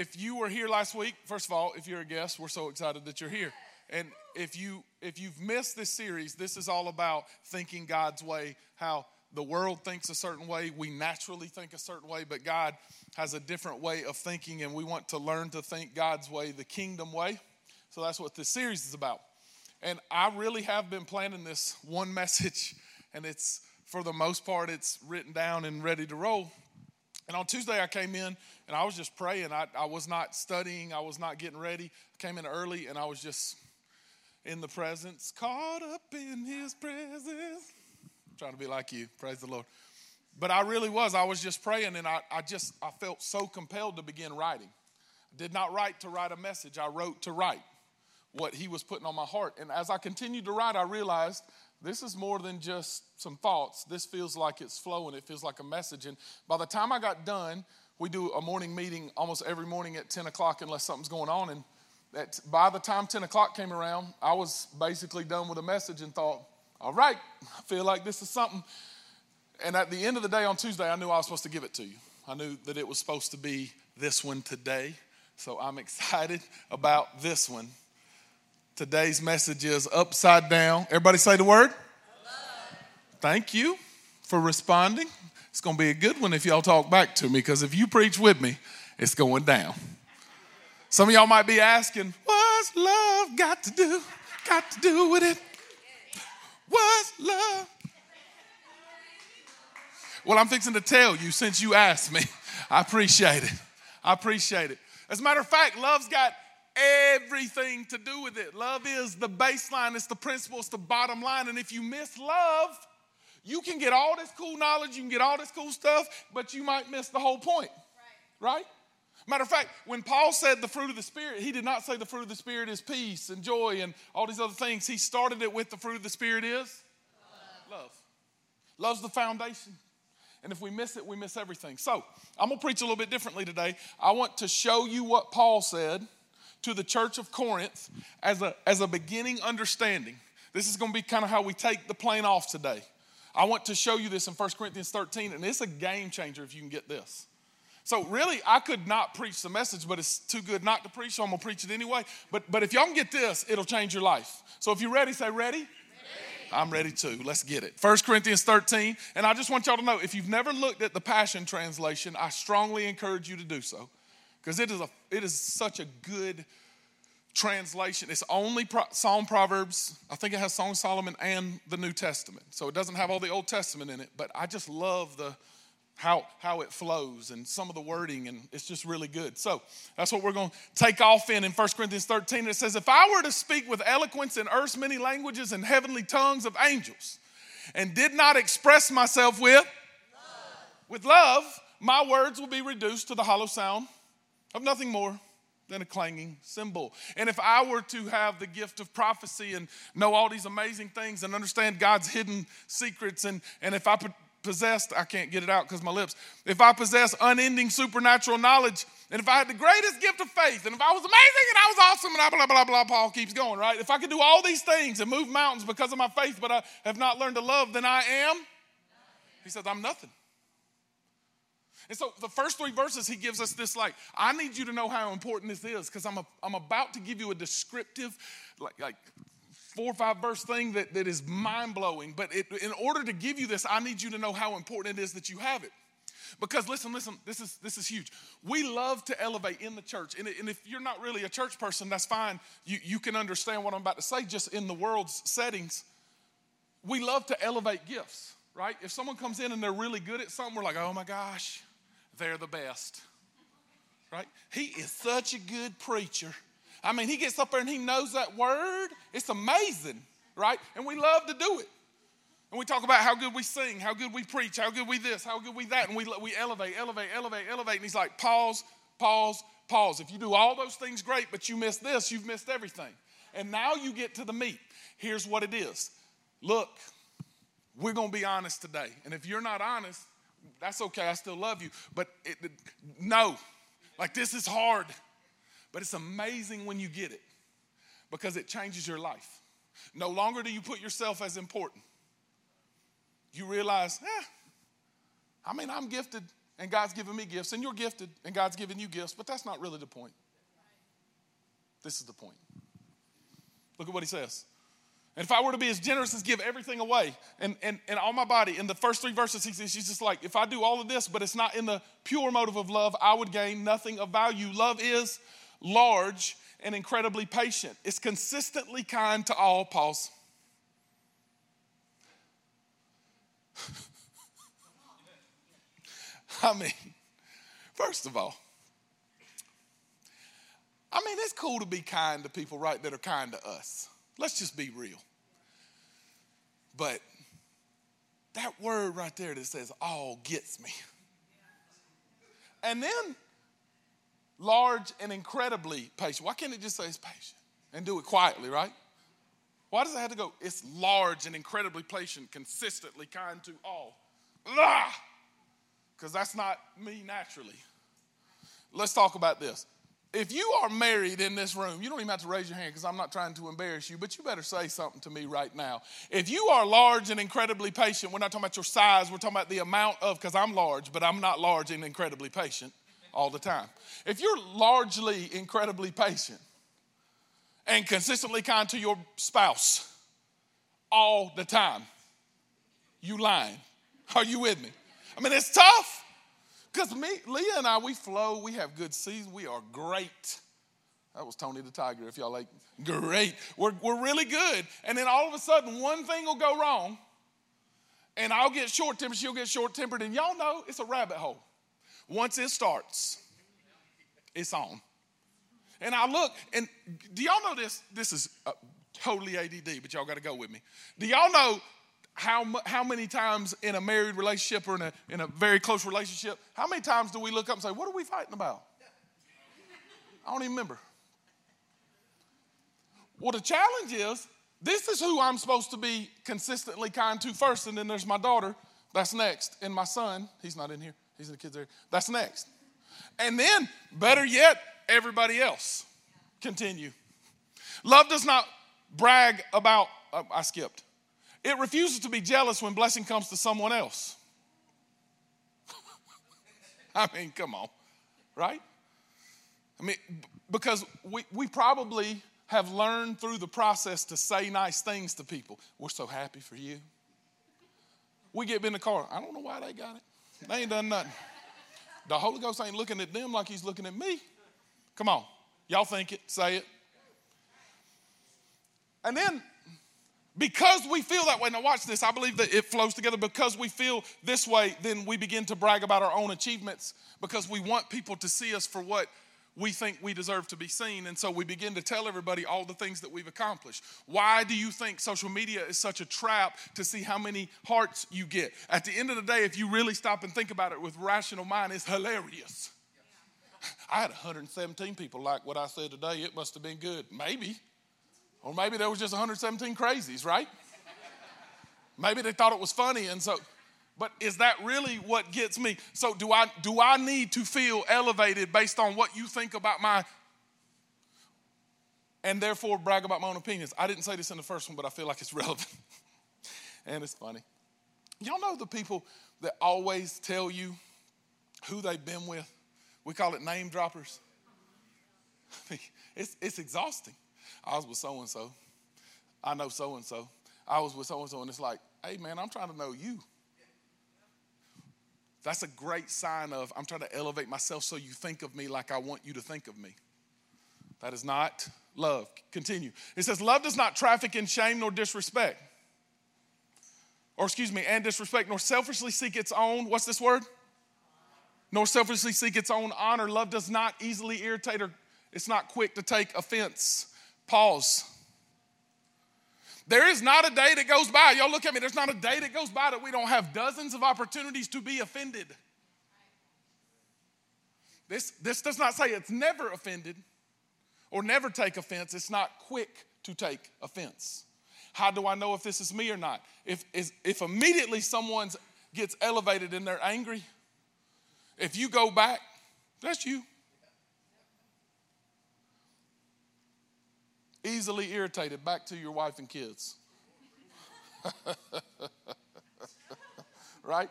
if you were here last week, first of all, if you're a guest, we're so excited that you're here. And if you if you've missed this series, this is all about thinking God's way, how the world thinks a certain way, we naturally think a certain way, but God has a different way of thinking and we want to learn to think God's way, the kingdom way. So that's what this series is about. And I really have been planning this one message and it's for the most part it's written down and ready to roll. And on Tuesday I came in and I was just praying. I, I was not studying, I was not getting ready. I came in early and I was just in the presence, caught up in his presence. I'm trying to be like you. Praise the Lord. But I really was. I was just praying and I, I just I felt so compelled to begin writing. I did not write to write a message. I wrote to write what he was putting on my heart. And as I continued to write, I realized this is more than just some thoughts. This feels like it's flowing. It feels like a message. And by the time I got done, we do a morning meeting almost every morning at 10 o'clock unless something's going on. And that by the time 10 o'clock came around, I was basically done with a message and thought, all right, I feel like this is something. And at the end of the day on Tuesday, I knew I was supposed to give it to you. I knew that it was supposed to be this one today. So I'm excited about this one. Today's message is upside down. Everybody say the word. Thank you for responding. It's going to be a good one if y'all talk back to me because if you preach with me, it's going down. Some of y'all might be asking, What's love got to do? Got to do with it? What's love? Well, I'm fixing to tell you since you asked me. I appreciate it. I appreciate it. As a matter of fact, love's got everything to do with it. Love is the baseline, it's the principle, it's the bottom line. And if you miss love, you can get all this cool knowledge, you can get all this cool stuff, but you might miss the whole point. Right? right? Matter of fact, when Paul said the fruit of the Spirit, he did not say the fruit of the Spirit is peace and joy and all these other things. He started it with the fruit of the Spirit is love. love. Love's the foundation. And if we miss it, we miss everything. So I'm going to preach a little bit differently today. I want to show you what Paul said to the church of Corinth as a, as a beginning understanding. This is going to be kind of how we take the plane off today. I want to show you this in 1 Corinthians 13, and it's a game changer if you can get this. So really, I could not preach the message, but it's too good not to preach, so I'm gonna preach it anyway. But but if y'all can get this, it'll change your life. So if you're ready, say ready. ready. I'm ready too. Let's get it. 1 Corinthians 13. And I just want y'all to know if you've never looked at the Passion Translation, I strongly encourage you to do so. Because it is a it is such a good translation. It's only Pro- Psalm Proverbs. I think it has Song Solomon and the New Testament. So it doesn't have all the Old Testament in it, but I just love the how, how it flows and some of the wording, and it's just really good. So that's what we're going to take off in in 1 Corinthians 13. It says, If I were to speak with eloquence in earth's many languages and heavenly tongues of angels, and did not express myself with love. with love, my words will be reduced to the hollow sound of nothing more than a clanging cymbal. And if I were to have the gift of prophecy and know all these amazing things and understand God's hidden secrets, and, and if I possessed, I can't get it out because my lips, if I possess unending supernatural knowledge, and if I had the greatest gift of faith, and if I was amazing and I was awesome, and I blah, blah, blah, Paul keeps going, right? If I could do all these things and move mountains because of my faith, but I have not learned to love, then I am. He says, I'm nothing. And so the first three verses, he gives us this like, I need you to know how important this is because I'm, I'm about to give you a descriptive, like, like four or five verse thing that, that is mind blowing. But it, in order to give you this, I need you to know how important it is that you have it. Because listen, listen, this is this is huge. We love to elevate in the church. And, and if you're not really a church person, that's fine. You, you can understand what I'm about to say just in the world's settings. We love to elevate gifts, right? If someone comes in and they're really good at something, we're like, oh my gosh, they're the best. Right? He is such a good preacher. I mean, he gets up there and he knows that word. It's amazing, right? And we love to do it. And we talk about how good we sing, how good we preach, how good we this, how good we that. And we, we elevate, elevate, elevate, elevate. And he's like, pause, pause, pause. If you do all those things great, but you miss this, you've missed everything. And now you get to the meat. Here's what it is look, we're going to be honest today. And if you're not honest, that's okay. I still love you. But it, it, no, like this is hard. But it's amazing when you get it because it changes your life. No longer do you put yourself as important. You realize, eh, I mean, I'm gifted and God's given me gifts, and you're gifted, and God's given you gifts, but that's not really the point. This is the point. Look at what he says. And if I were to be as generous as give everything away and, and, and all my body, in the first three verses, he says, he's just like, if I do all of this, but it's not in the pure motive of love, I would gain nothing of value. Love is large and incredibly patient. It's consistently kind to all. Pause. I mean, first of all, I mean, it's cool to be kind to people, right, that are kind to us. Let's just be real. But that word right there that says all gets me. And then large and incredibly patient. Why can't it just say it's patient and do it quietly, right? Why does it have to go? It's large and incredibly patient, consistently kind to all. Because that's not me naturally. Let's talk about this. If you are married in this room, you don't even have to raise your hand because I'm not trying to embarrass you, but you better say something to me right now. If you are large and incredibly patient, we're not talking about your size, we're talking about the amount of, because I'm large, but I'm not large and incredibly patient all the time. If you're largely incredibly patient and consistently kind to your spouse all the time, you lying. Are you with me? I mean, it's tough. Because me, Leah and I, we flow. We have good seasons. We are great. That was Tony the Tiger, if y'all like. Great. We're, we're really good. And then all of a sudden, one thing will go wrong, and I'll get short tempered, she'll get short tempered, and y'all know it's a rabbit hole. Once it starts, it's on. And I look, and do y'all know this? This is uh, totally ADD, but y'all got to go with me. Do y'all know how, how many times in a married relationship or in a, in a very close relationship, how many times do we look up and say, What are we fighting about? I don't even remember. Well, the challenge is this is who I'm supposed to be consistently kind to first, and then there's my daughter, that's next, and my son, he's not in here, he's in the kids' area, that's next. And then, better yet, everybody else. Continue. Love does not brag about, uh, I skipped. It refuses to be jealous when blessing comes to someone else. I mean, come on, right? I mean, because we, we probably have learned through the process to say nice things to people. We're so happy for you. We get in the car. I don't know why they got it. They ain't done nothing. The Holy Ghost ain't looking at them like he's looking at me. Come on. Y'all think it, say it. And then because we feel that way, now watch this, I believe that it flows together. Because we feel this way, then we begin to brag about our own achievements because we want people to see us for what we think we deserve to be seen. And so we begin to tell everybody all the things that we've accomplished. Why do you think social media is such a trap to see how many hearts you get? At the end of the day, if you really stop and think about it with rational mind, it's hilarious. I had 117 people like what I said today. It must have been good. Maybe. Or maybe there was just 117 crazies, right? maybe they thought it was funny and so but is that really what gets me? So do I do I need to feel elevated based on what you think about my and therefore brag about my own opinions? I didn't say this in the first one, but I feel like it's relevant. and it's funny. Y'all know the people that always tell you who they've been with? We call it name droppers. it's, it's exhausting. I was with so and so. I know so and so. I was with so and so, and it's like, hey, man, I'm trying to know you. That's a great sign of I'm trying to elevate myself so you think of me like I want you to think of me. That is not love. Continue. It says, Love does not traffic in shame nor disrespect. Or, excuse me, and disrespect, nor selfishly seek its own, what's this word? Nor selfishly seek its own honor. Love does not easily irritate or it's not quick to take offense. Pause. There is not a day that goes by, y'all look at me, there's not a day that goes by that we don't have dozens of opportunities to be offended. This, this does not say it's never offended or never take offense, it's not quick to take offense. How do I know if this is me or not? If, if immediately someone gets elevated and they're angry, if you go back, that's you. Easily irritated, back to your wife and kids. right?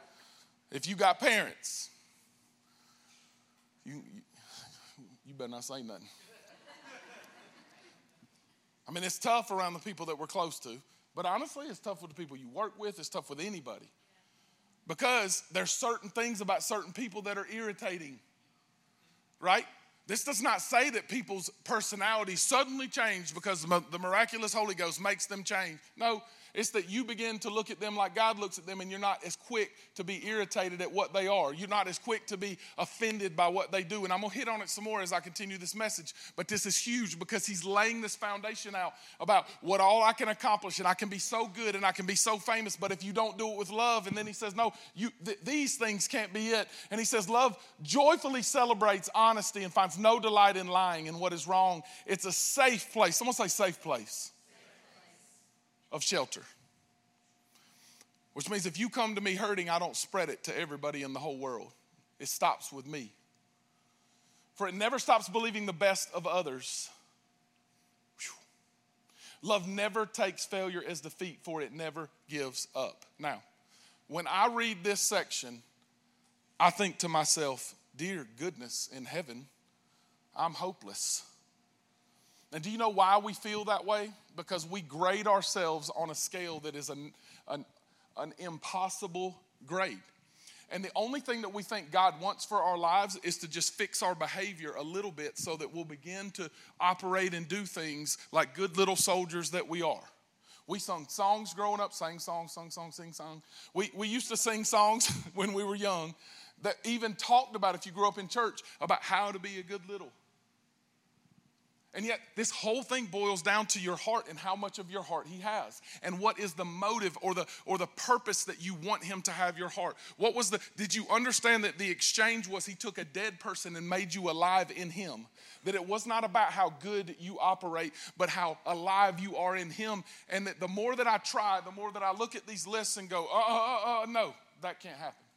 If you got parents, You, you, you better not say nothing. I mean, it's tough around the people that we're close to, but honestly, it's tough with the people you work with, it's tough with anybody. Because there's certain things about certain people that are irritating, right? This does not say that people's personalities suddenly change because the miraculous Holy Ghost makes them change. No, it's that you begin to look at them like God looks at them, and you're not as quick to be irritated at what they are. You're not as quick to be offended by what they do. And I'm going to hit on it some more as I continue this message. But this is huge because He's laying this foundation out about what all I can accomplish, and I can be so good and I can be so famous. But if you don't do it with love, and then He says, No, you, th- these things can't be it. And He says, Love joyfully celebrates honesty and finds no delight in lying and what is wrong. It's a safe place. Someone say, safe place of shelter. Which means if you come to me hurting, I don't spread it to everybody in the whole world. It stops with me. For it never stops believing the best of others. Whew. Love never takes failure as defeat, for it never gives up. Now, when I read this section, I think to myself, dear goodness in heaven, I'm hopeless. And do you know why we feel that way? Because we grade ourselves on a scale that is an, an, an impossible grade. And the only thing that we think God wants for our lives is to just fix our behavior a little bit so that we'll begin to operate and do things like good little soldiers that we are. We sung songs growing up, sang songs, sung songs, sing songs. We, we used to sing songs when we were young that even talked about, if you grew up in church, about how to be a good little. And yet, this whole thing boils down to your heart and how much of your heart he has. And what is the motive or the, or the purpose that you want him to have your heart? What was the, did you understand that the exchange was he took a dead person and made you alive in him? That it was not about how good you operate, but how alive you are in him. And that the more that I try, the more that I look at these lists and go, uh, uh, uh, uh no, that can't happen.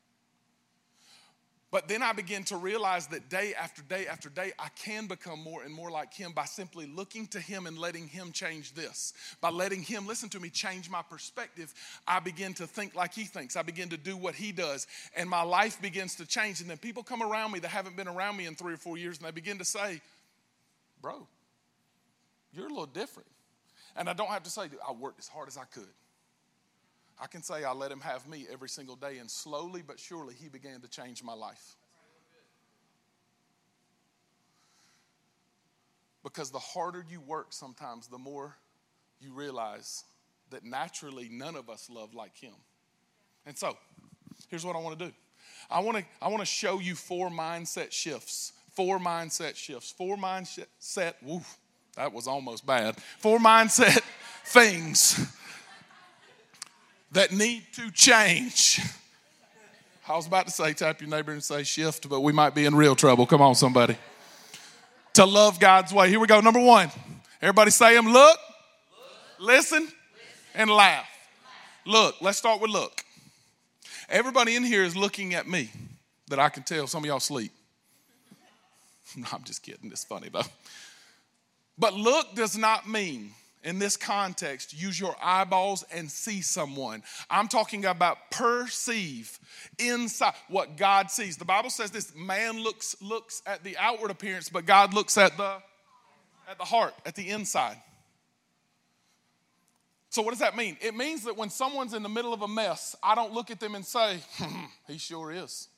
But then I begin to realize that day after day after day, I can become more and more like Him by simply looking to Him and letting Him change this. By letting Him, listen to me, change my perspective, I begin to think like He thinks. I begin to do what He does. And my life begins to change. And then people come around me that haven't been around me in three or four years and they begin to say, Bro, you're a little different. And I don't have to say, I worked as hard as I could. I can say I let him have me every single day, and slowly but surely, he began to change my life. Because the harder you work, sometimes the more you realize that naturally none of us love like him. And so, here's what I want to do I want to, I want to show you four mindset shifts. Four mindset shifts. Four mindset, woo, that was almost bad. Four mindset things that need to change. I was about to say, tap your neighbor and say shift, but we might be in real trouble. Come on, somebody. To love God's way. Here we go. Number one. Everybody say them. Look, look. Listen, listen, and laugh. Look, let's start with look. Everybody in here is looking at me that I can tell some of y'all sleep. No, I'm just kidding. It's funny though. But look does not mean in this context, use your eyeballs and see someone. I'm talking about perceive inside what God sees. The Bible says this man looks looks at the outward appearance, but God looks at the at the heart, at the inside. So what does that mean? It means that when someone's in the middle of a mess, I don't look at them and say, "He sure is."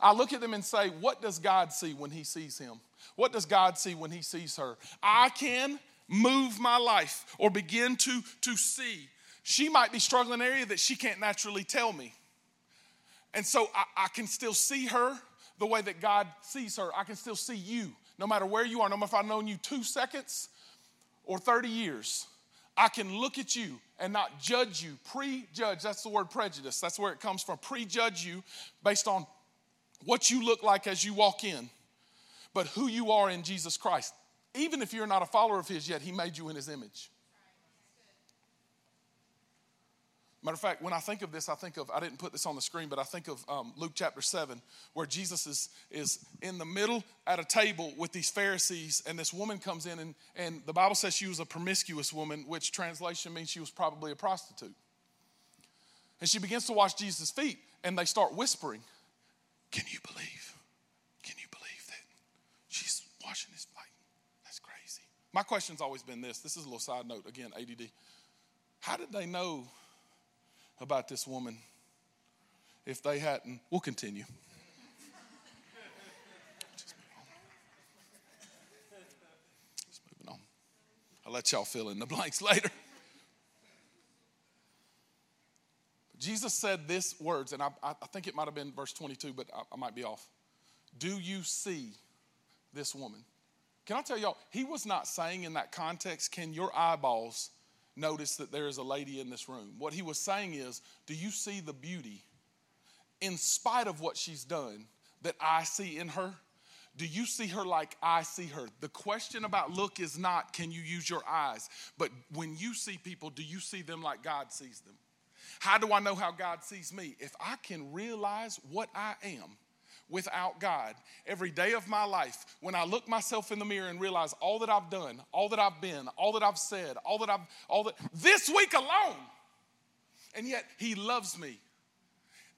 I look at them and say, "What does God see when he sees him?" What does God see when he sees her? I can move my life or begin to, to see. She might be struggling in an area that she can't naturally tell me. And so I, I can still see her the way that God sees her. I can still see you, no matter where you are, no matter if I've known you two seconds or 30 years. I can look at you and not judge you, prejudge. That's the word prejudice. That's where it comes from. Prejudge you based on what you look like as you walk in, but who you are in Jesus Christ. Even if you're not a follower of His yet, He made you in His image. Matter of fact, when I think of this, I think of, I didn't put this on the screen, but I think of um, Luke chapter 7, where Jesus is, is in the middle at a table with these Pharisees, and this woman comes in, and, and the Bible says she was a promiscuous woman, which translation means she was probably a prostitute. And she begins to wash Jesus' feet, and they start whispering, Can you believe? Can you believe that she's washing his. My question's always been this. This is a little side note again, ADD. How did they know about this woman if they hadn't? We'll continue. Just moving on. I'll let y'all fill in the blanks later. Jesus said this words, and I, I think it might have been verse 22, but I, I might be off. Do you see this woman? Can I tell y'all, he was not saying in that context, can your eyeballs notice that there is a lady in this room? What he was saying is, do you see the beauty in spite of what she's done that I see in her? Do you see her like I see her? The question about look is not can you use your eyes, but when you see people, do you see them like God sees them? How do I know how God sees me? If I can realize what I am without God. Every day of my life, when I look myself in the mirror and realize all that I've done, all that I've been, all that I've said, all that I've, all that, this week alone, and yet He loves me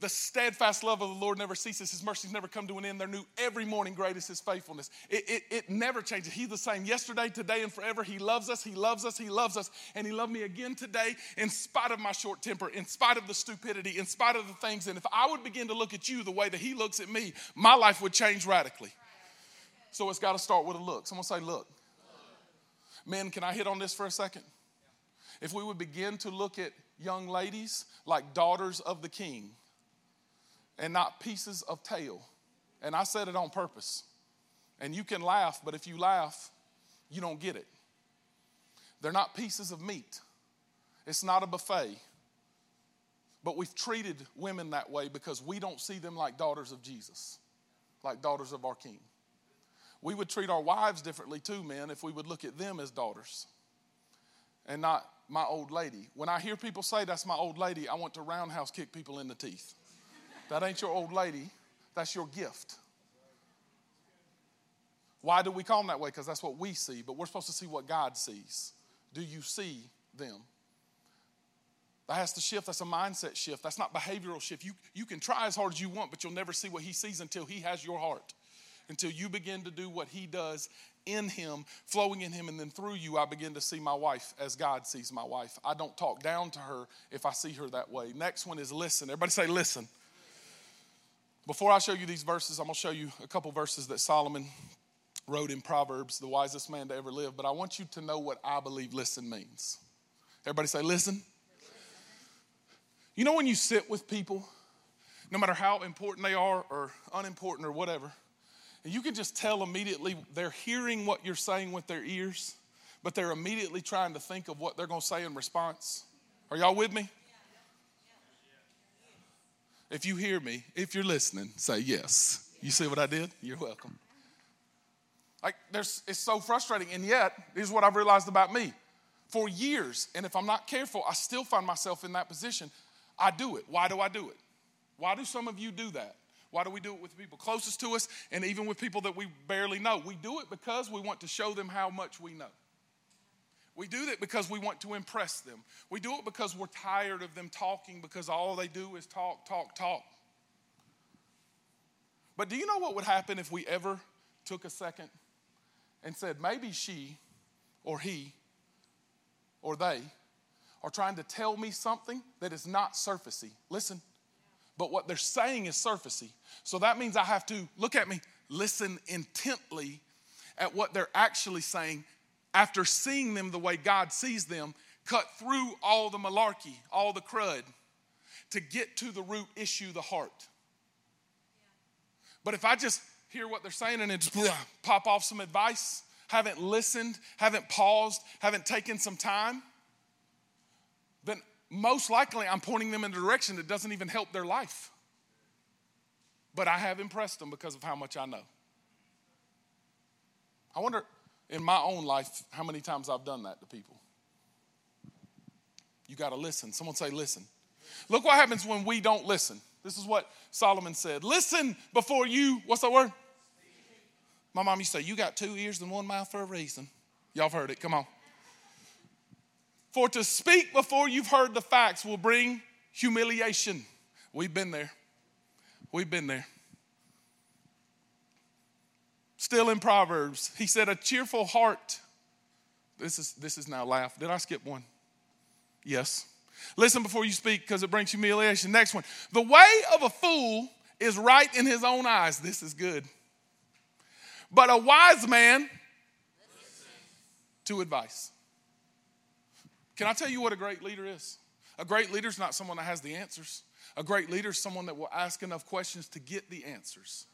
the steadfast love of the Lord never ceases. His mercies never come to an end. They're new every morning. Great is His faithfulness. It, it, it never changes. He's the same yesterday, today, and forever. He loves us. He loves us. He loves us. And He loved me again today in spite of my short temper, in spite of the stupidity, in spite of the things. And if I would begin to look at you the way that He looks at me, my life would change radically. So it's got to start with a look. Someone say, look. Men, can I hit on this for a second? If we would begin to look at young ladies like daughters of the king, and not pieces of tail. And I said it on purpose. And you can laugh, but if you laugh, you don't get it. They're not pieces of meat, it's not a buffet. But we've treated women that way because we don't see them like daughters of Jesus, like daughters of our King. We would treat our wives differently too, men, if we would look at them as daughters and not my old lady. When I hear people say that's my old lady, I want to roundhouse kick people in the teeth. That ain't your old lady, that's your gift. Why do we call them that way? Because that's what we see, but we're supposed to see what God sees. Do you see them? That has to shift. That's a mindset shift. That's not behavioral shift. You, you can try as hard as you want, but you'll never see what He sees until He has your heart. Until you begin to do what He does in Him, flowing in Him, and then through you, I begin to see my wife as God sees my wife. I don't talk down to her if I see her that way. Next one is listen. Everybody say, listen. Before I show you these verses, I'm going to show you a couple verses that Solomon wrote in Proverbs, the wisest man to ever live. But I want you to know what I believe listen means. Everybody say, listen. You know, when you sit with people, no matter how important they are or unimportant or whatever, and you can just tell immediately they're hearing what you're saying with their ears, but they're immediately trying to think of what they're going to say in response. Are y'all with me? If you hear me, if you're listening, say yes. You see what I did? You're welcome. Like there's it's so frustrating, and yet, here's what I've realized about me. For years, and if I'm not careful, I still find myself in that position. I do it. Why do I do it? Why do some of you do that? Why do we do it with people closest to us and even with people that we barely know? We do it because we want to show them how much we know. We do that because we want to impress them. We do it because we're tired of them talking because all they do is talk, talk, talk. But do you know what would happen if we ever took a second and said, maybe she or he or they are trying to tell me something that is not surfacey? Listen, but what they're saying is surfacey. So that means I have to, look at me, listen intently at what they're actually saying after seeing them the way God sees them, cut through all the malarkey, all the crud, to get to the root issue, the heart. But if I just hear what they're saying and just pop off some advice, haven't listened, haven't paused, haven't taken some time, then most likely I'm pointing them in a direction that doesn't even help their life. But I have impressed them because of how much I know. I wonder, in my own life how many times I've done that to people. You got to listen. Someone say, listen. Look what happens when we don't listen. This is what Solomon said. Listen before you, what's that word? My mom used to say, You got two ears and one mouth for a reason. Y'all have heard it. Come on. For to speak before you've heard the facts will bring humiliation. We've been there. We've been there. Still in Proverbs, he said, A cheerful heart. This is, this is now laugh. Did I skip one? Yes. Listen before you speak because it brings humiliation. Next one. The way of a fool is right in his own eyes. This is good. But a wise man to advice. Can I tell you what a great leader is? A great leader is not someone that has the answers. A great leader is someone that will ask enough questions to get the answers.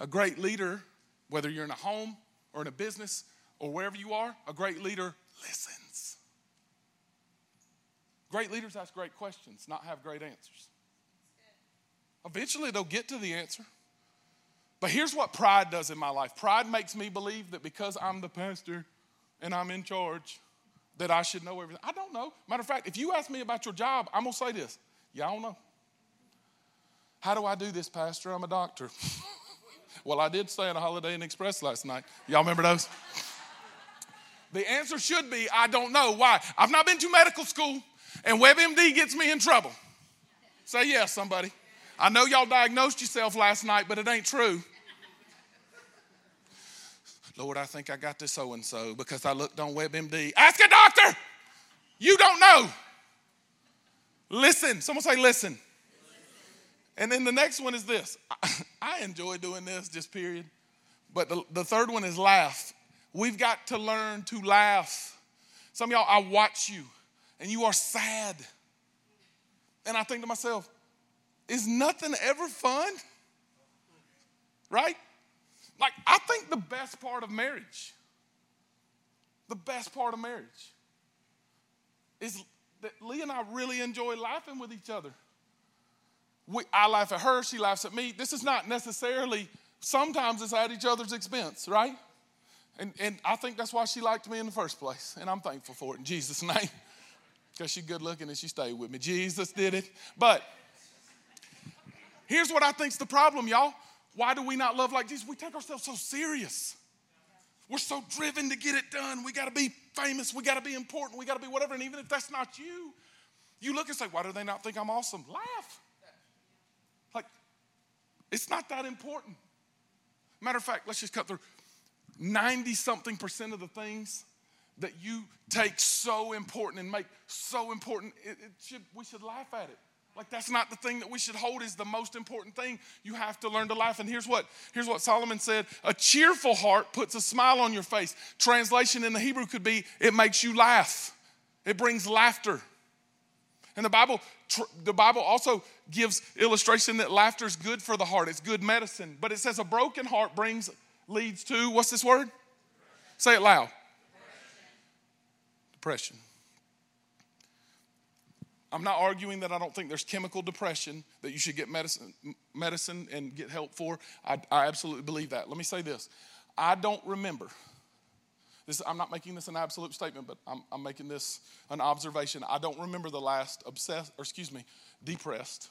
A great leader, whether you're in a home or in a business or wherever you are, a great leader listens. Great leaders ask great questions, not have great answers. Eventually, they'll get to the answer. But here's what pride does in my life pride makes me believe that because I'm the pastor and I'm in charge, that I should know everything. I don't know. Matter of fact, if you ask me about your job, I'm going to say this. Yeah, I don't know. How do I do this, Pastor? I'm a doctor. Well, I did stay at a Holiday Inn Express last night. Y'all remember those? the answer should be I don't know. Why? I've not been to medical school, and WebMD gets me in trouble. Say yes, somebody. I know y'all diagnosed yourself last night, but it ain't true. Lord, I think I got this so and so because I looked on WebMD. Ask a doctor. You don't know. Listen. Someone say, listen. And then the next one is this. I enjoy doing this, just period. But the, the third one is laugh. We've got to learn to laugh. Some of y'all, I watch you and you are sad. And I think to myself, is nothing ever fun? Right? Like, I think the best part of marriage, the best part of marriage is that Lee and I really enjoy laughing with each other we, I laugh at her, she laughs at me. This is not necessarily, sometimes it's at each other's expense, right? And, and I think that's why she liked me in the first place. And I'm thankful for it in Jesus' name. Because she's good looking and she stayed with me. Jesus did it. But here's what I think's the problem, y'all. Why do we not love like Jesus? We take ourselves so serious. We're so driven to get it done. We got to be famous. We got to be important. We got to be whatever. And even if that's not you, you look and say, why do they not think I'm awesome? Laugh. It's not that important. Matter of fact, let's just cut through 90 something percent of the things that you take so important and make so important, it, it should, we should laugh at it. Like that's not the thing that we should hold as the most important thing. You have to learn to laugh. And here's what here's what Solomon said: a cheerful heart puts a smile on your face. Translation in the Hebrew could be it makes you laugh. It brings laughter. And the Bible, the Bible also gives illustration that laughter is good for the heart. It's good medicine. But it says a broken heart brings, leads to, what's this word? Say it loud. Depression. depression. I'm not arguing that I don't think there's chemical depression that you should get medicine, medicine and get help for. I, I absolutely believe that. Let me say this. I don't remember this, I'm not making this an absolute statement, but I'm, I'm making this an observation. I don't remember the last obsessed, or excuse me, depressed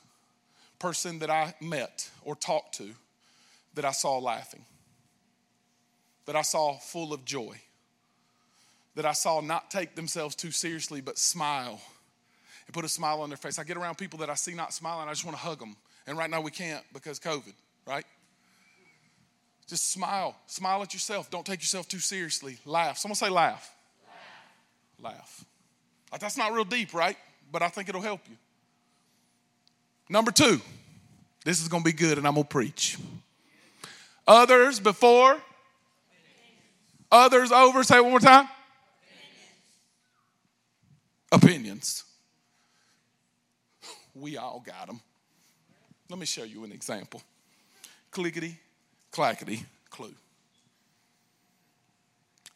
person that I met or talked to that I saw laughing, that I saw full of joy, that I saw not take themselves too seriously, but smile and put a smile on their face. I get around people that I see not smiling, I just want to hug them. And right now we can't because COVID, right? Just smile. Smile at yourself. Don't take yourself too seriously. Laugh. Someone say laugh. Laugh. laugh. Like, that's not real deep, right? But I think it'll help you. Number two, this is going to be good and I'm going to preach. Others before, others over. Say one more time. Opinions. We all got them. Let me show you an example. Clickety clackety clue.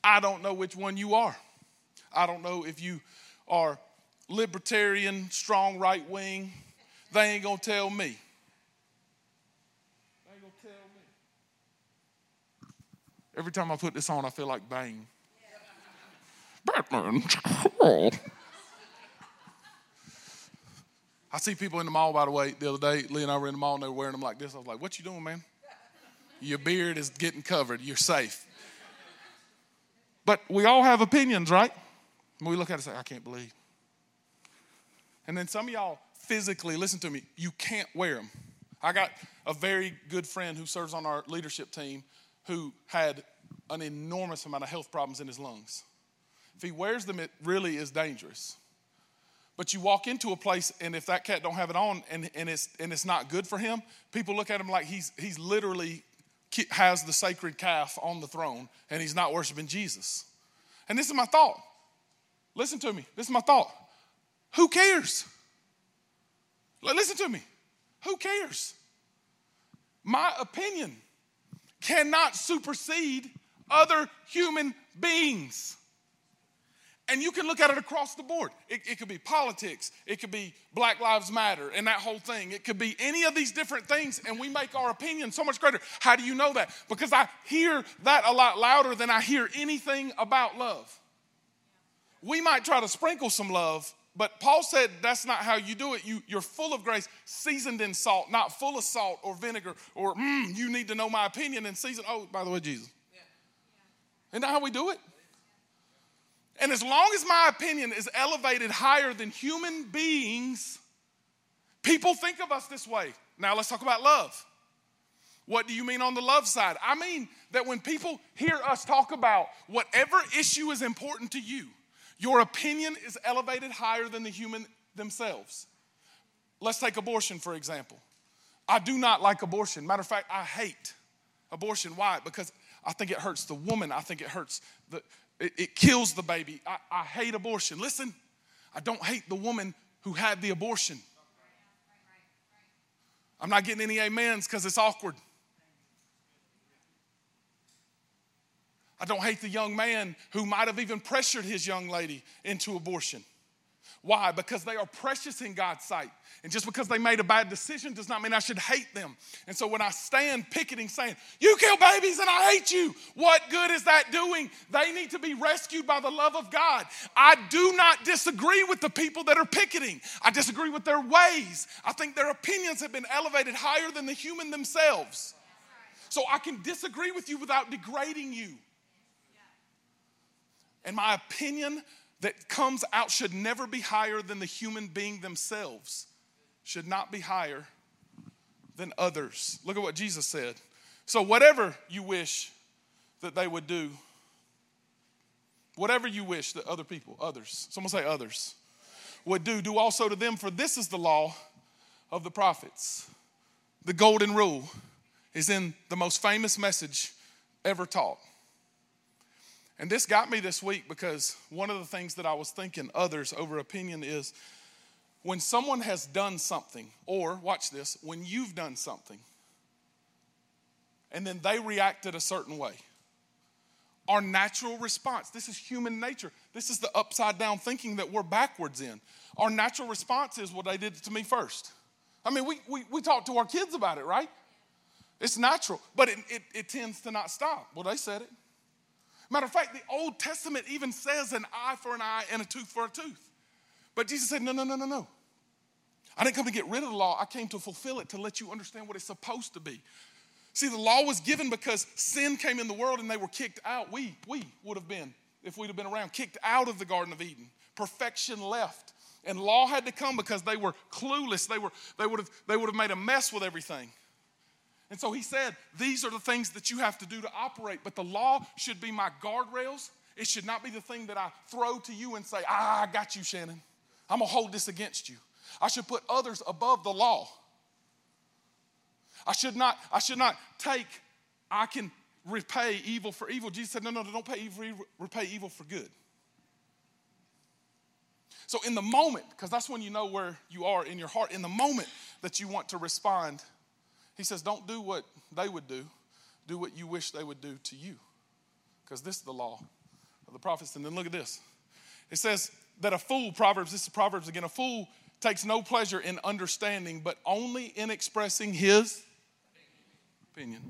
I don't know which one you are. I don't know if you are libertarian, strong right wing. They ain't gonna tell me. They ain't gonna tell me. Every time I put this on, I feel like Bane. Batman. I see people in the mall, by the way, the other day, Lee and I were in the mall and they were wearing them like this. I was like, what you doing, man? Your beard is getting covered. You're safe. But we all have opinions, right? We look at it and say, I can't believe. And then some of y'all physically, listen to me, you can't wear them. I got a very good friend who serves on our leadership team who had an enormous amount of health problems in his lungs. If he wears them, it really is dangerous. But you walk into a place, and if that cat don't have it on, and, and it's and it's not good for him, people look at him like he's he's literally has the sacred calf on the throne, and he's not worshiping Jesus. And this is my thought. Listen to me. This is my thought. Who cares? Listen to me. Who cares? My opinion cannot supersede other human beings. And you can look at it across the board. It, it, could be politics, it could be Black Lives Matter and that whole thing. It could be any of these different things, and we make our opinion so much greater. How do you know that? Because I hear that a lot louder than I hear anything about love. We might try to sprinkle some love, but Paul said that's not how you do it. You, you're full of grace, seasoned in salt, not full of salt or vinegar, or mm, you need to know my opinion and season. Oh, by the way, Jesus. Isn't that how we do it? And as long as my opinion is elevated higher than human beings, people think of us this way. Now let's talk about love. What do you mean on the love side? I mean that when people hear us talk about whatever issue is important to you, your opinion is elevated higher than the human themselves. Let's take abortion, for example. I do not like abortion. Matter of fact, I hate abortion. Why? Because I think it hurts the woman. I think it hurts the, it, it kills the baby. I, I hate abortion. Listen, I don't hate the woman who had the abortion. I'm not getting any amens because it's awkward. I don't hate the young man who might have even pressured his young lady into abortion. Why? Because they are precious in God's sight. And just because they made a bad decision does not mean I should hate them. And so when I stand picketing saying, You kill babies and I hate you, what good is that doing? They need to be rescued by the love of God. I do not disagree with the people that are picketing, I disagree with their ways. I think their opinions have been elevated higher than the human themselves. So I can disagree with you without degrading you. And my opinion that comes out should never be higher than the human being themselves should not be higher than others. Look at what Jesus said. So, whatever you wish that they would do, whatever you wish that other people, others, someone say others, would do, do also to them, for this is the law of the prophets. The golden rule is in the most famous message ever taught. And this got me this week because one of the things that I was thinking others over opinion is when someone has done something, or watch this, when you've done something, and then they reacted a certain way. Our natural response, this is human nature. This is the upside down thinking that we're backwards in. Our natural response is, well, they did it to me first. I mean, we, we, we talk to our kids about it, right? It's natural, but it, it, it tends to not stop. Well, they said it. Matter of fact, the Old Testament even says an eye for an eye and a tooth for a tooth. But Jesus said, No, no, no, no, no. I didn't come to get rid of the law. I came to fulfill it, to let you understand what it's supposed to be. See, the law was given because sin came in the world and they were kicked out. We, we would have been, if we'd have been around, kicked out of the Garden of Eden. Perfection left. And law had to come because they were clueless. They, were, they, would have, they would have made a mess with everything. And so he said, These are the things that you have to do to operate. But the law should be my guardrails. It should not be the thing that I throw to you and say, Ah, I got you, Shannon. I'm going to hold this against you. I should put others above the law. I should not, I should not take, I can repay evil for evil. Jesus said, no, no, don't pay evil, repay evil for good. So in the moment, because that's when you know where you are in your heart, in the moment that you want to respond, he says, don't do what they would do, do what you wish they would do to you. Because this is the law of the prophets. And then look at this. It says that a fool, Proverbs, this is Proverbs again, a fool takes no pleasure in understanding, but only in expressing his opinion.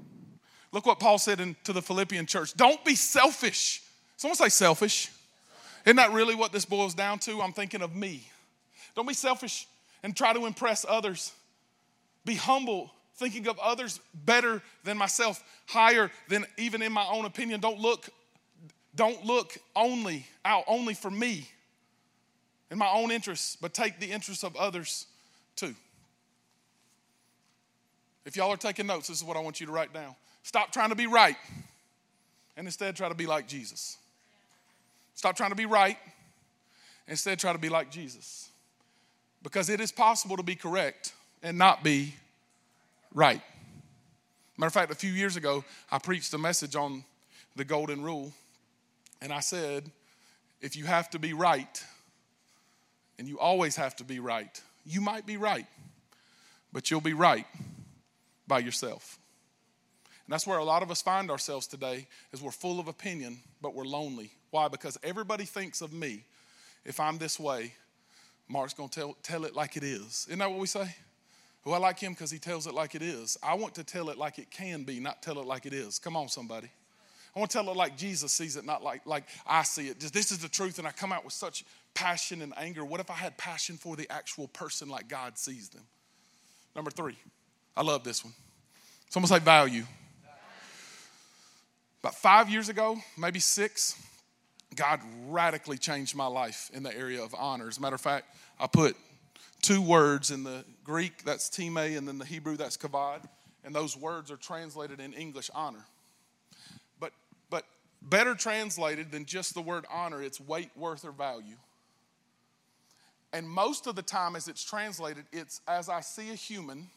Look what Paul said in, to the Philippian church don't be selfish. Someone say selfish. Isn't that really what this boils down to? I'm thinking of me. Don't be selfish and try to impress others. Be humble, thinking of others better than myself, higher than even in my own opinion. Don't look, don't look only out only for me in my own interests, but take the interests of others too. If y'all are taking notes, this is what I want you to write down. Stop trying to be right and instead try to be like Jesus. Stop trying to be right, instead try to be like Jesus. Because it is possible to be correct and not be right. Matter of fact, a few years ago, I preached a message on the golden rule, and I said, if you have to be right, and you always have to be right, you might be right, but you'll be right by yourself. And that's where a lot of us find ourselves today is we're full of opinion, but we're lonely. Why? Because everybody thinks of me. If I'm this way, Mark's going to tell, tell it like it is. Isn't that what we say? Well, I like him because he tells it like it is. I want to tell it like it can be, not tell it like it is. Come on, somebody. I want to tell it like Jesus sees it, not like, like I see it. Just, this is the truth, and I come out with such passion and anger. What if I had passion for the actual person like God sees them? Number three, I love this one. It's almost like value. About five years ago, maybe six, God radically changed my life in the area of honor. As a matter of fact, I put two words in the Greek, that's time, and then the Hebrew, that's kavod, and those words are translated in English honor. But, but better translated than just the word honor, it's weight, worth, or value. And most of the time, as it's translated, it's as I see a human,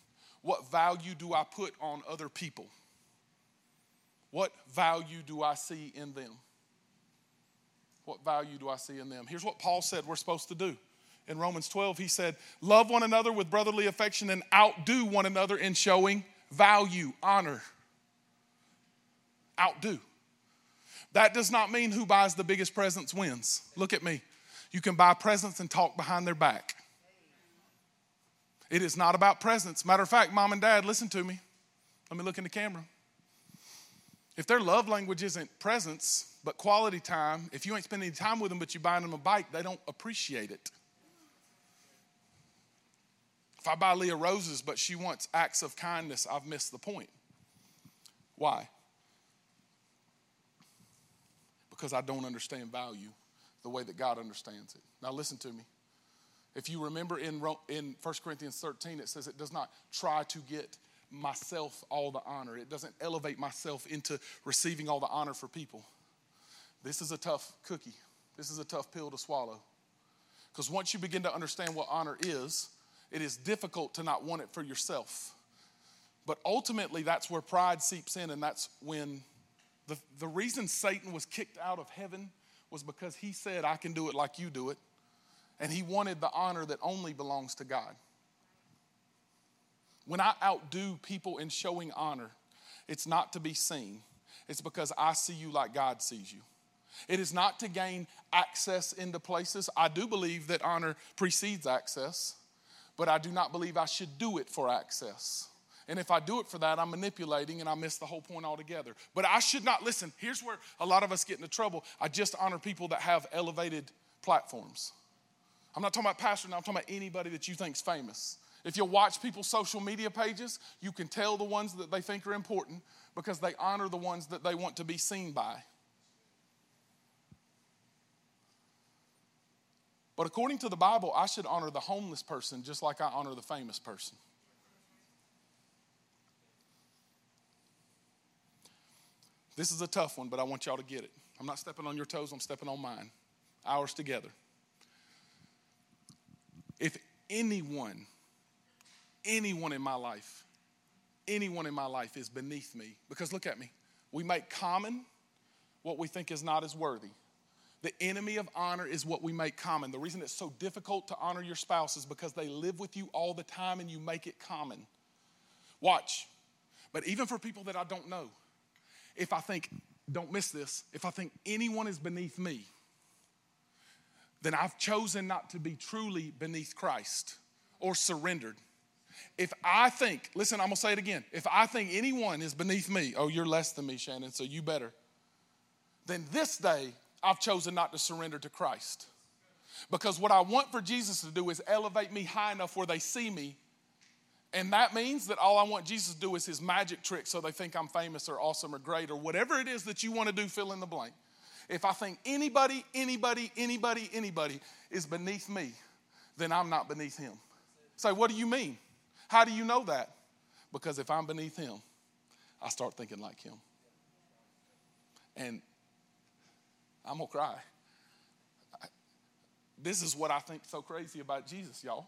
what value do I put on other people? What value do I see in them? What value do I see in them? Here's what Paul said we're supposed to do. In Romans 12, he said, Love one another with brotherly affection and outdo one another in showing value, honor. Outdo. That does not mean who buys the biggest presents wins. Look at me. You can buy presents and talk behind their back. It is not about presents. Matter of fact, mom and dad, listen to me. Let me look in the camera. If their love language isn't presence, but quality time, if you ain't spending time with them, but you buying them a bike, they don't appreciate it. If I buy Leah roses, but she wants acts of kindness, I've missed the point. Why? Because I don't understand value the way that God understands it. Now, listen to me. If you remember in, in 1 Corinthians 13, it says it does not try to get myself all the honor. It doesn't elevate myself into receiving all the honor for people. This is a tough cookie. This is a tough pill to swallow. Because once you begin to understand what honor is, it is difficult to not want it for yourself. But ultimately, that's where pride seeps in, and that's when the, the reason Satan was kicked out of heaven was because he said, I can do it like you do it. And he wanted the honor that only belongs to God. When I outdo people in showing honor, it's not to be seen, it's because I see you like God sees you. It is not to gain access into places. I do believe that honor precedes access, but I do not believe I should do it for access. And if I do it for that, I'm manipulating and I miss the whole point altogether. But I should not, listen, here's where a lot of us get into trouble. I just honor people that have elevated platforms. I'm not talking about pastor now, I'm talking about anybody that you think's famous. If you watch people's social media pages, you can tell the ones that they think are important because they honor the ones that they want to be seen by. But according to the Bible, I should honor the homeless person just like I honor the famous person. This is a tough one, but I want y'all to get it. I'm not stepping on your toes, I'm stepping on mine. Ours together. If anyone anyone in my life, anyone in my life is beneath me. Because look at me. We make common what we think is not as worthy. The enemy of honor is what we make common. The reason it's so difficult to honor your spouse is because they live with you all the time and you make it common. Watch. But even for people that I don't know, if I think, don't miss this, if I think anyone is beneath me, then I've chosen not to be truly beneath Christ or surrendered. If I think, listen, I'm gonna say it again. If I think anyone is beneath me, oh, you're less than me, Shannon, so you better. Then this day, I've chosen not to surrender to Christ. Because what I want for Jesus to do is elevate me high enough where they see me. And that means that all I want Jesus to do is his magic trick so they think I'm famous or awesome or great or whatever it is that you want to do, fill in the blank. If I think anybody, anybody, anybody, anybody is beneath me, then I'm not beneath him. So, what do you mean? How do you know that? Because if I'm beneath him, I start thinking like him. And I'm going to cry. This is what I think so crazy about Jesus, y'all.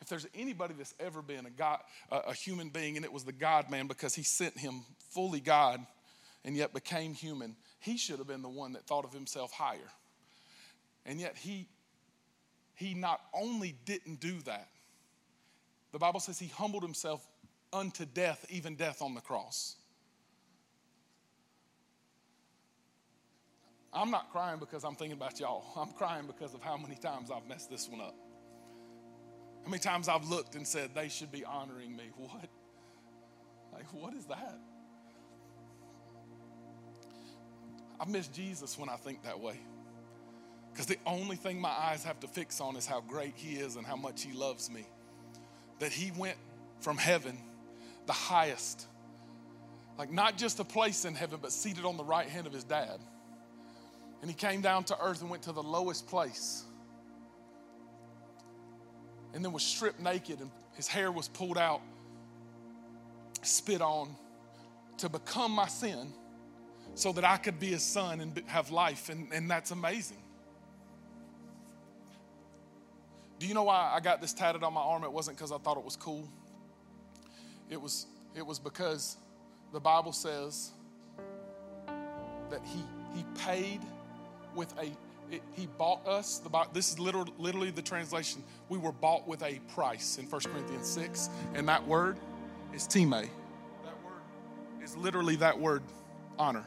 If there's anybody that's ever been a God, a human being, and it was the God man because he sent him fully God and yet became human, he should have been the one that thought of himself higher. And yet he he not only didn't do that, the Bible says he humbled himself unto death, even death on the cross. I'm not crying because I'm thinking about y'all. I'm crying because of how many times I've messed this one up. How many times I've looked and said, they should be honoring me. What? Like, what is that? I miss Jesus when I think that way. Because the only thing my eyes have to fix on is how great He is and how much He loves me. That He went from heaven, the highest, like not just a place in heaven, but seated on the right hand of His dad. And He came down to earth and went to the lowest place. And then was stripped naked and His hair was pulled out, spit on to become my sin so that I could be His son and have life. And, and that's amazing. Do you know why I got this tatted on my arm? It wasn't because I thought it was cool. It was, it was because the Bible says that he, he paid with a, he bought us. The, this is literally, literally the translation. We were bought with a price in 1 Corinthians 6. And that word is time. That word is literally that word, honor.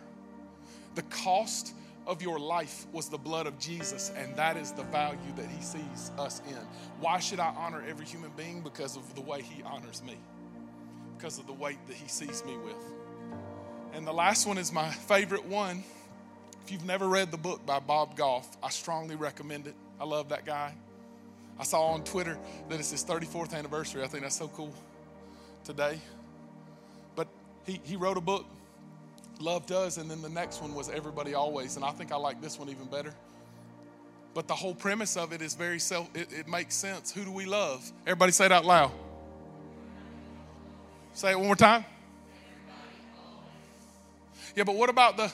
The cost of your life was the blood of Jesus, and that is the value that He sees us in. Why should I honor every human being? Because of the way He honors me, because of the weight that He sees me with. And the last one is my favorite one. If you've never read the book by Bob Goff, I strongly recommend it. I love that guy. I saw on Twitter that it's his 34th anniversary. I think that's so cool today. But he, he wrote a book Love does, and then the next one was Everybody Always, and I think I like this one even better. But the whole premise of it is very self, it, it makes sense. Who do we love? Everybody say it out loud. Say it one more time. Yeah, but what about the,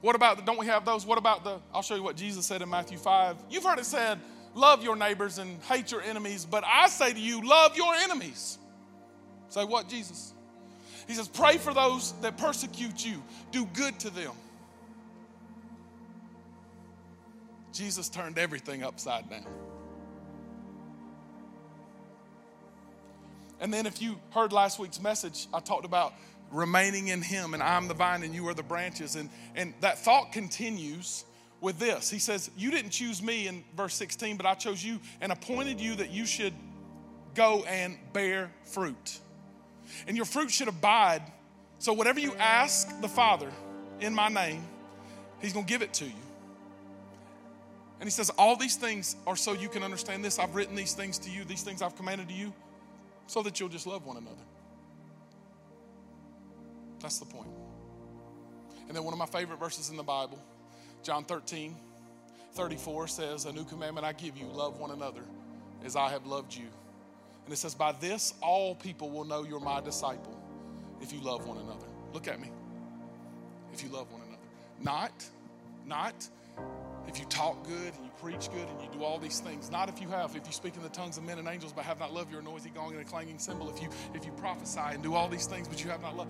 what about the, don't we have those? What about the, I'll show you what Jesus said in Matthew 5. You've heard it said, love your neighbors and hate your enemies, but I say to you, love your enemies. Say what, Jesus? He says, Pray for those that persecute you, do good to them. Jesus turned everything upside down. And then, if you heard last week's message, I talked about remaining in Him, and I'm the vine and you are the branches. And, and that thought continues with this He says, You didn't choose me in verse 16, but I chose you and appointed you that you should go and bear fruit and your fruit should abide. So, whatever you ask the Father in my name, He's going to give it to you. And He says, All these things are so you can understand this. I've written these things to you, these things I've commanded to you, so that you'll just love one another. That's the point. And then one of my favorite verses in the Bible, John 13, 34 says, A new commandment I give you love one another as I have loved you. And it says, By this all people will know you're my disciple if you love one another. Look at me. If you love one another. Not, not if you talk good and you preach good and you do all these things. Not if you have, if you speak in the tongues of men and angels but have not love, you're a noisy gong and a clanging cymbal. If you if you prophesy and do all these things but you have not love.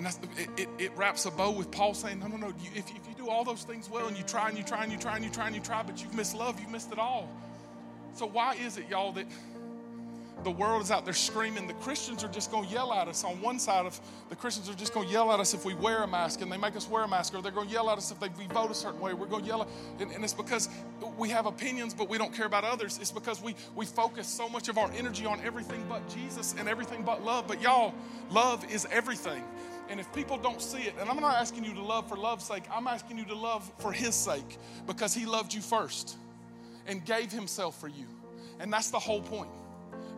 And that's, it, it, it wraps a bow with Paul saying, no, no, no. You, if, if you do all those things well and you try and you try and you try and you try and you try, but you've missed love, you've missed it all. So why is it, y'all, that the world is out there screaming. The Christians are just going to yell at us. On one side of the Christians are just going to yell at us if we wear a mask and they make us wear a mask, or they're going to yell at us if they, we vote a certain way. We're going to yell, at, and, and it's because we have opinions, but we don't care about others. It's because we we focus so much of our energy on everything but Jesus and everything but love. But y'all, love is everything. And if people don't see it, and I'm not asking you to love for love's sake, I'm asking you to love for His sake because He loved you first and gave Himself for you. And that's the whole point.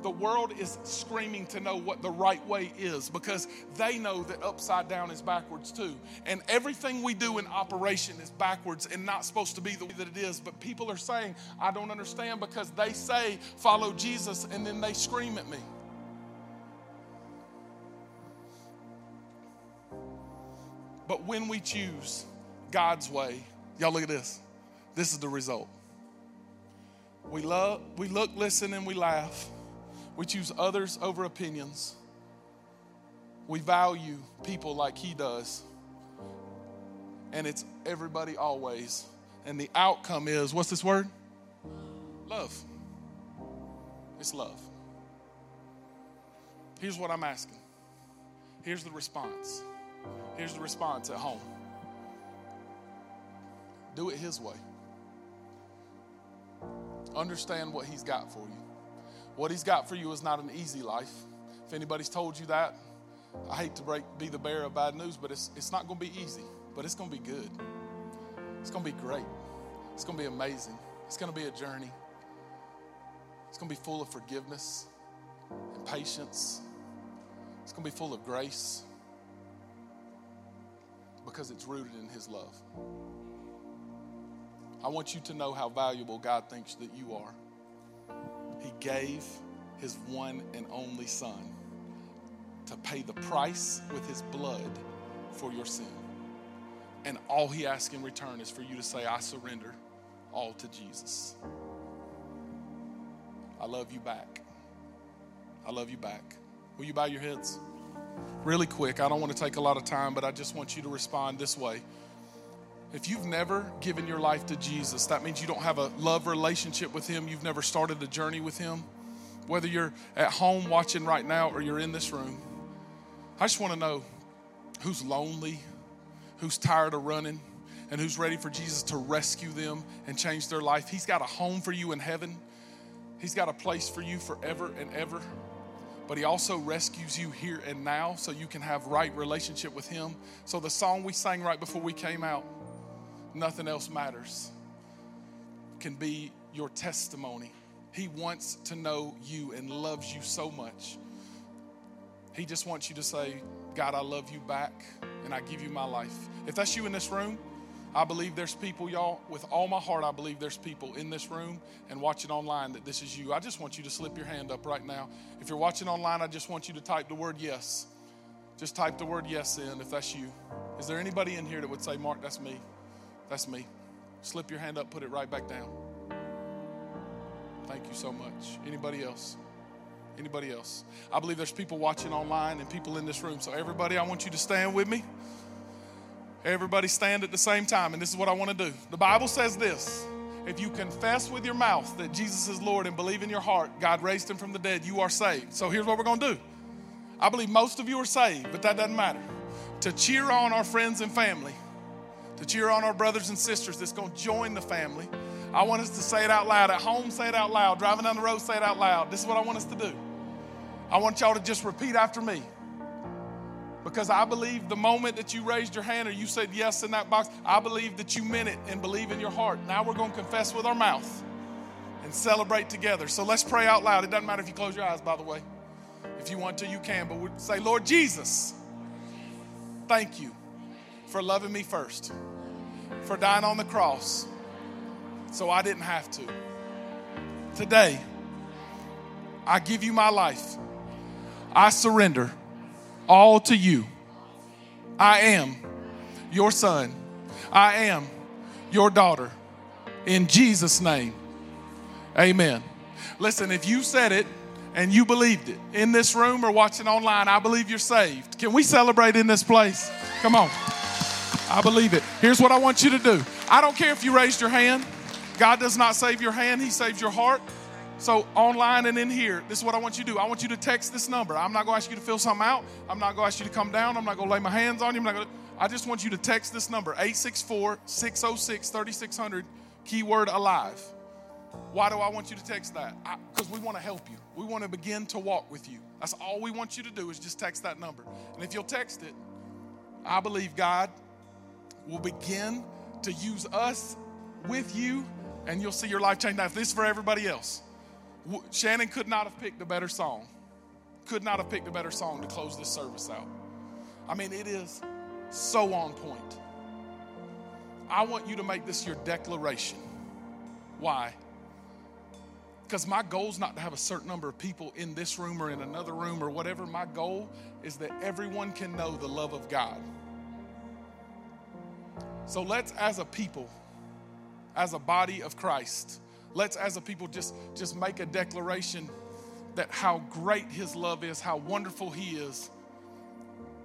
The world is screaming to know what the right way is because they know that upside down is backwards too. And everything we do in operation is backwards and not supposed to be the way that it is. But people are saying, I don't understand because they say, follow Jesus, and then they scream at me. But when we choose God's way, y'all look at this. This is the result. We love, we look, listen, and we laugh. We choose others over opinions. We value people like he does. And it's everybody always. And the outcome is what's this word? Love. It's love. Here's what I'm asking. Here's the response. Here's the response at home. Do it His way. Understand what He's got for you. What He's got for you is not an easy life. If anybody's told you that, I hate to break, be the bearer of bad news, but it's, it's not going to be easy, but it's going to be good. It's going to be great. It's going to be amazing. It's going to be a journey. It's going to be full of forgiveness and patience. It's going to be full of grace because it's rooted in His love. I want you to know how valuable God thinks that you are. He gave His one and only Son to pay the price with His blood for your sin. And all He asks in return is for you to say, I surrender all to Jesus. I love you back. I love you back. Will you bow your heads? Really quick, I don't want to take a lot of time, but I just want you to respond this way. If you've never given your life to Jesus, that means you don't have a love relationship with Him. You've never started a journey with Him. Whether you're at home watching right now or you're in this room, I just want to know who's lonely, who's tired of running, and who's ready for Jesus to rescue them and change their life. He's got a home for you in heaven, He's got a place for you forever and ever but he also rescues you here and now so you can have right relationship with him. So the song we sang right before we came out nothing else matters can be your testimony. He wants to know you and loves you so much. He just wants you to say god i love you back and i give you my life. If that's you in this room I believe there's people, y'all, with all my heart, I believe there's people in this room and watching online that this is you. I just want you to slip your hand up right now. If you're watching online, I just want you to type the word yes. Just type the word yes in if that's you. Is there anybody in here that would say, Mark, that's me? That's me. Slip your hand up, put it right back down. Thank you so much. Anybody else? Anybody else? I believe there's people watching online and people in this room. So, everybody, I want you to stand with me. Everybody stand at the same time, and this is what I want to do. The Bible says this if you confess with your mouth that Jesus is Lord and believe in your heart God raised him from the dead, you are saved. So here's what we're going to do. I believe most of you are saved, but that doesn't matter. To cheer on our friends and family, to cheer on our brothers and sisters that's going to join the family, I want us to say it out loud. At home, say it out loud. Driving down the road, say it out loud. This is what I want us to do. I want y'all to just repeat after me. Because I believe the moment that you raised your hand or you said yes in that box, I believe that you meant it and believe in your heart. Now we're going to confess with our mouth and celebrate together. So let's pray out loud. It doesn't matter if you close your eyes, by the way. If you want to, you can. But we say, Lord Jesus, thank you for loving me first, for dying on the cross so I didn't have to. Today, I give you my life. I surrender all to you. I am your son. I am your daughter. In Jesus' name, amen. Listen, if you said it and you believed it in this room or watching online, I believe you're saved. Can we celebrate in this place? Come on. I believe it. Here's what I want you to do I don't care if you raised your hand, God does not save your hand, He saves your heart. So, online and in here, this is what I want you to do. I want you to text this number. I'm not going to ask you to fill something out. I'm not going to ask you to come down. I'm not going to lay my hands on you. I'm not going to, I just want you to text this number 864 606 3600, keyword alive. Why do I want you to text that? Because we want to help you. We want to begin to walk with you. That's all we want you to do is just text that number. And if you'll text it, I believe God will begin to use us with you and you'll see your life change. Now, if this is for everybody else, Shannon could not have picked a better song. Could not have picked a better song to close this service out. I mean, it is so on point. I want you to make this your declaration. Why? Because my goal is not to have a certain number of people in this room or in another room or whatever. My goal is that everyone can know the love of God. So let's, as a people, as a body of Christ, let's, as a people, just, just make a declaration that how great His love is, how wonderful He is.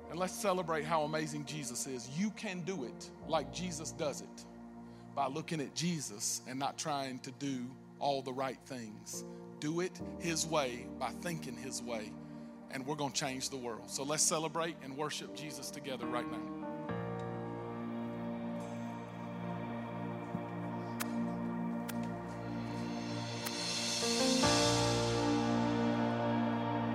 And let's celebrate how amazing Jesus is. You can do it like Jesus does it by looking at Jesus and not trying to do all the right things. Do it His way by thinking His way, and we're going to change the world. So let's celebrate and worship Jesus together right now.